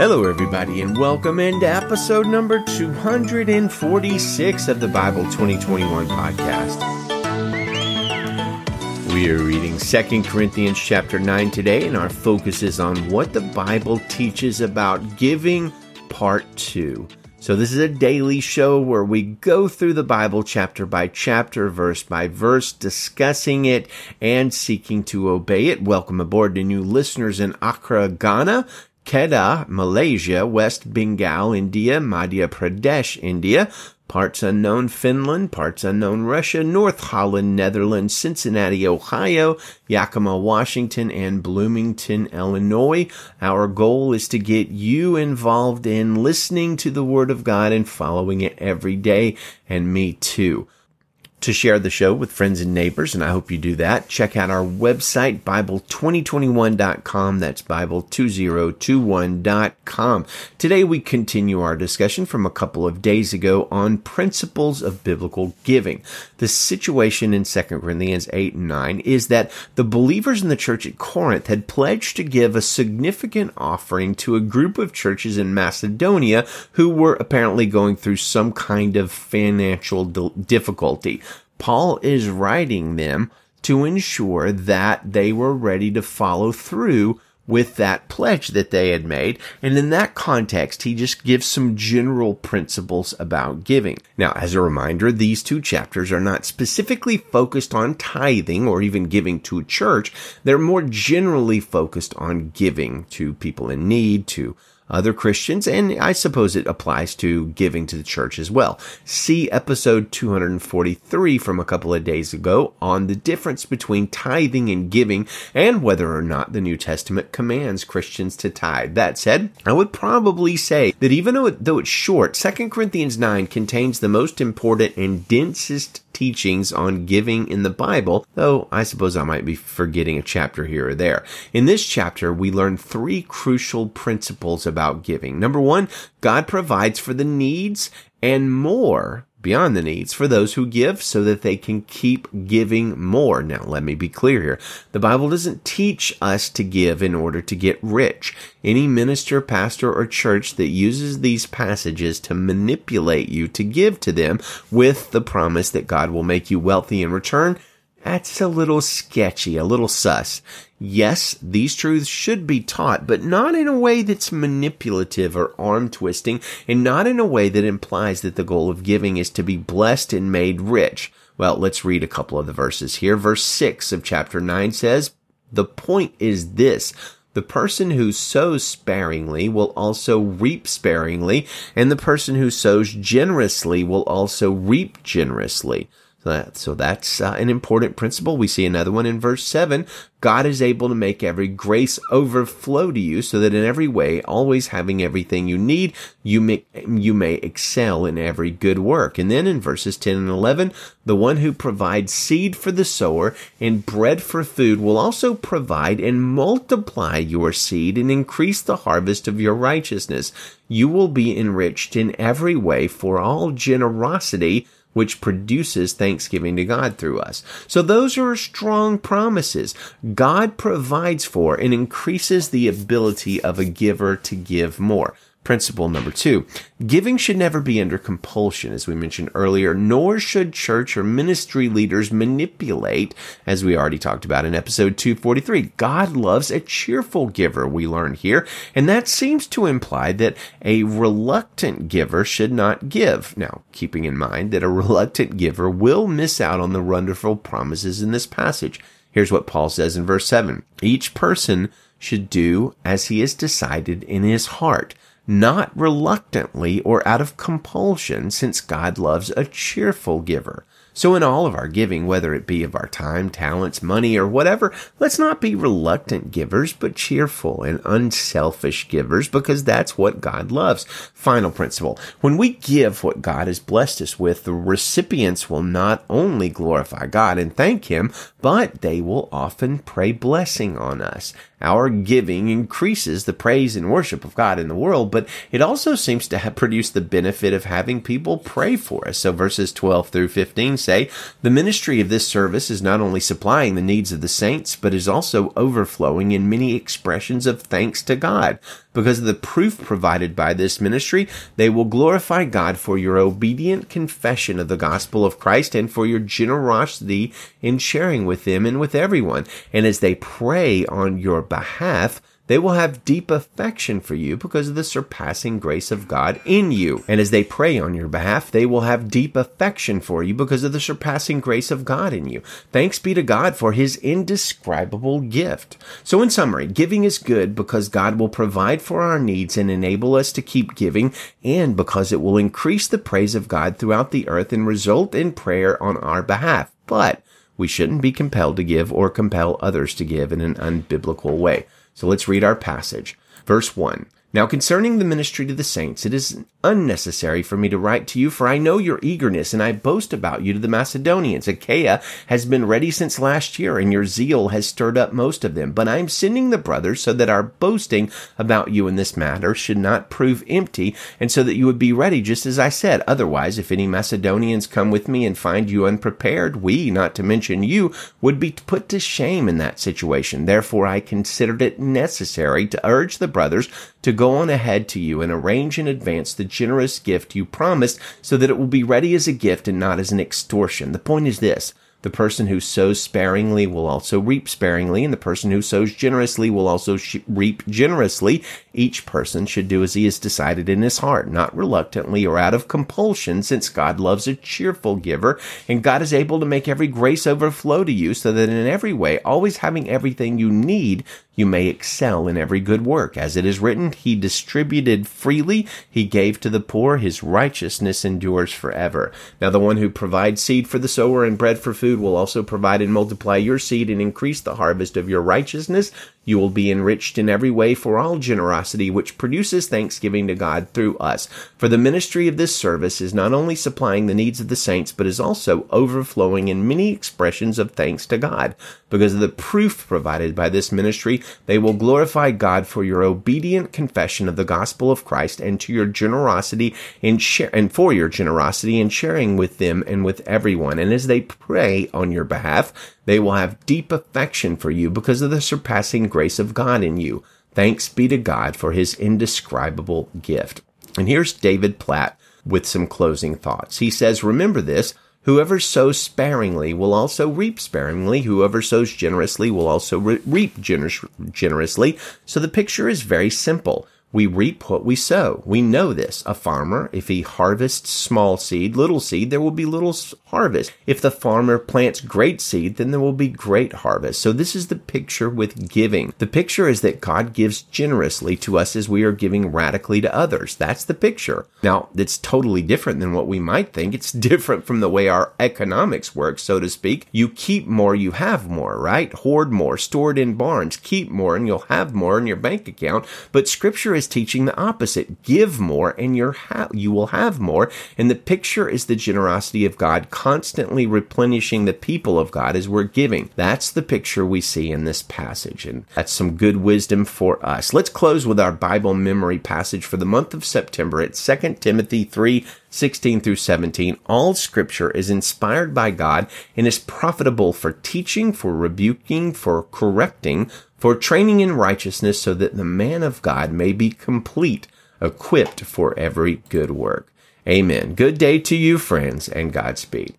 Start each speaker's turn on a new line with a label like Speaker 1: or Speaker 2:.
Speaker 1: Hello, everybody, and welcome into episode number 246 of the Bible 2021 podcast. We are reading 2 Corinthians chapter 9 today, and our focus is on what the Bible teaches about giving, part 2. So, this is a daily show where we go through the Bible chapter by chapter, verse by verse, discussing it and seeking to obey it. Welcome aboard to new listeners in Accra, Ghana. Kedah, Malaysia, West Bengal, India, Madhya Pradesh, India, parts unknown Finland, parts unknown Russia, North Holland, Netherlands, Cincinnati, Ohio, Yakima, Washington, and Bloomington, Illinois. Our goal is to get you involved in listening to the Word of God and following it every day, and me too to share the show with friends and neighbors, and I hope you do that. Check out our website, Bible2021.com. That's Bible2021.com. Today we continue our discussion from a couple of days ago on principles of biblical giving. The situation in 2 Corinthians 8 and 9 is that the believers in the church at Corinth had pledged to give a significant offering to a group of churches in Macedonia who were apparently going through some kind of financial difficulty. Paul is writing them to ensure that they were ready to follow through with that pledge that they had made. And in that context, he just gives some general principles about giving. Now, as a reminder, these two chapters are not specifically focused on tithing or even giving to a church. They're more generally focused on giving to people in need, to other Christians, and I suppose it applies to giving to the church as well. See episode 243 from a couple of days ago on the difference between tithing and giving and whether or not the New Testament commands Christians to tithe. That said, I would probably say that even though, it, though it's short, 2 Corinthians 9 contains the most important and densest teachings on giving in the Bible, though I suppose I might be forgetting a chapter here or there. In this chapter, we learn three crucial principles about giving. Number one, God provides for the needs and more beyond the needs for those who give so that they can keep giving more. Now, let me be clear here. The Bible doesn't teach us to give in order to get rich. Any minister, pastor, or church that uses these passages to manipulate you to give to them with the promise that God will make you wealthy in return that's a little sketchy, a little sus. Yes, these truths should be taught, but not in a way that's manipulative or arm twisting, and not in a way that implies that the goal of giving is to be blessed and made rich. Well, let's read a couple of the verses here. Verse 6 of chapter 9 says, The point is this. The person who sows sparingly will also reap sparingly, and the person who sows generously will also reap generously. So, that, so that's uh, an important principle. We see another one in verse 7. God is able to make every grace overflow to you so that in every way, always having everything you need, you may, you may excel in every good work. And then in verses 10 and 11, the one who provides seed for the sower and bread for food will also provide and multiply your seed and increase the harvest of your righteousness. You will be enriched in every way for all generosity which produces thanksgiving to God through us. So those are strong promises. God provides for and increases the ability of a giver to give more. Principle number two, giving should never be under compulsion, as we mentioned earlier, nor should church or ministry leaders manipulate, as we already talked about in episode 243. God loves a cheerful giver, we learn here, and that seems to imply that a reluctant giver should not give. Now, keeping in mind that a reluctant giver will miss out on the wonderful promises in this passage. Here's what Paul says in verse 7. Each person should do as he has decided in his heart not reluctantly or out of compulsion, since God loves a cheerful giver. So in all of our giving, whether it be of our time, talents, money, or whatever, let's not be reluctant givers, but cheerful and unselfish givers because that's what God loves. Final principle. When we give what God has blessed us with, the recipients will not only glorify God and thank Him, but they will often pray blessing on us. Our giving increases the praise and worship of God in the world, but it also seems to have produced the benefit of having people pray for us. So verses 12 through 15 say, the ministry of this service is not only supplying the needs of the saints, but is also overflowing in many expressions of thanks to God. Because of the proof provided by this ministry, they will glorify God for your obedient confession of the gospel of Christ and for your generosity in sharing with them and with everyone. And as they pray on your behalf, they will have deep affection for you because of the surpassing grace of God in you. And as they pray on your behalf, they will have deep affection for you because of the surpassing grace of God in you. Thanks be to God for his indescribable gift. So in summary, giving is good because God will provide for our needs and enable us to keep giving and because it will increase the praise of God throughout the earth and result in prayer on our behalf. But we shouldn't be compelled to give or compel others to give in an unbiblical way. So let's read our passage. Verse 1. Now concerning the ministry to the saints, it is unnecessary for me to write to you, for I know your eagerness, and I boast about you to the Macedonians. Achaia has been ready since last year, and your zeal has stirred up most of them. But I am sending the brothers so that our boasting about you in this matter should not prove empty, and so that you would be ready, just as I said. Otherwise, if any Macedonians come with me and find you unprepared, we, not to mention you, would be put to shame in that situation. Therefore, I considered it necessary to urge the brothers to go on ahead to you and arrange in advance the generous gift you promised so that it will be ready as a gift and not as an extortion. The point is this. The person who sows sparingly will also reap sparingly, and the person who sows generously will also sh- reap generously. Each person should do as he has decided in his heart, not reluctantly or out of compulsion, since God loves a cheerful giver, and God is able to make every grace overflow to you, so that in every way, always having everything you need, you may excel in every good work. As it is written, He distributed freely, He gave to the poor, His righteousness endures forever. Now the one who provides seed for the sower and bread for food will also provide and multiply your seed and increase the harvest of your righteousness. You will be enriched in every way for all generosity, which produces thanksgiving to God through us. For the ministry of this service is not only supplying the needs of the saints, but is also overflowing in many expressions of thanks to God. Because of the proof provided by this ministry, they will glorify God for your obedient confession of the gospel of Christ and to your generosity in share, and for your generosity in sharing with them and with everyone. And as they pray on your behalf, they will have deep affection for you because of the surpassing grace of God in you. Thanks be to God for his indescribable gift. And here's David Platt with some closing thoughts. He says, Remember this. Whoever sows sparingly will also reap sparingly. Whoever sows generously will also re- reap gener- generously. So the picture is very simple. We reap what we sow. We know this. A farmer, if he harvests small seed, little seed, there will be little harvest. If the farmer plants great seed, then there will be great harvest. So this is the picture with giving. The picture is that God gives generously to us as we are giving radically to others. That's the picture. Now, it's totally different than what we might think. It's different from the way our economics work, so to speak. You keep more, you have more, right? Hoard more, store it in barns, keep more, and you'll have more in your bank account. But scripture is teaching the opposite. Give more and you ha- you will have more. And the picture is the generosity of God constantly replenishing the people of God as we're giving. That's the picture we see in this passage. And that's some good wisdom for us. Let's close with our Bible memory passage for the month of September at 2 Timothy 3 16 through 17, all scripture is inspired by God and is profitable for teaching, for rebuking, for correcting, for training in righteousness so that the man of God may be complete, equipped for every good work. Amen. Good day to you, friends, and Godspeed.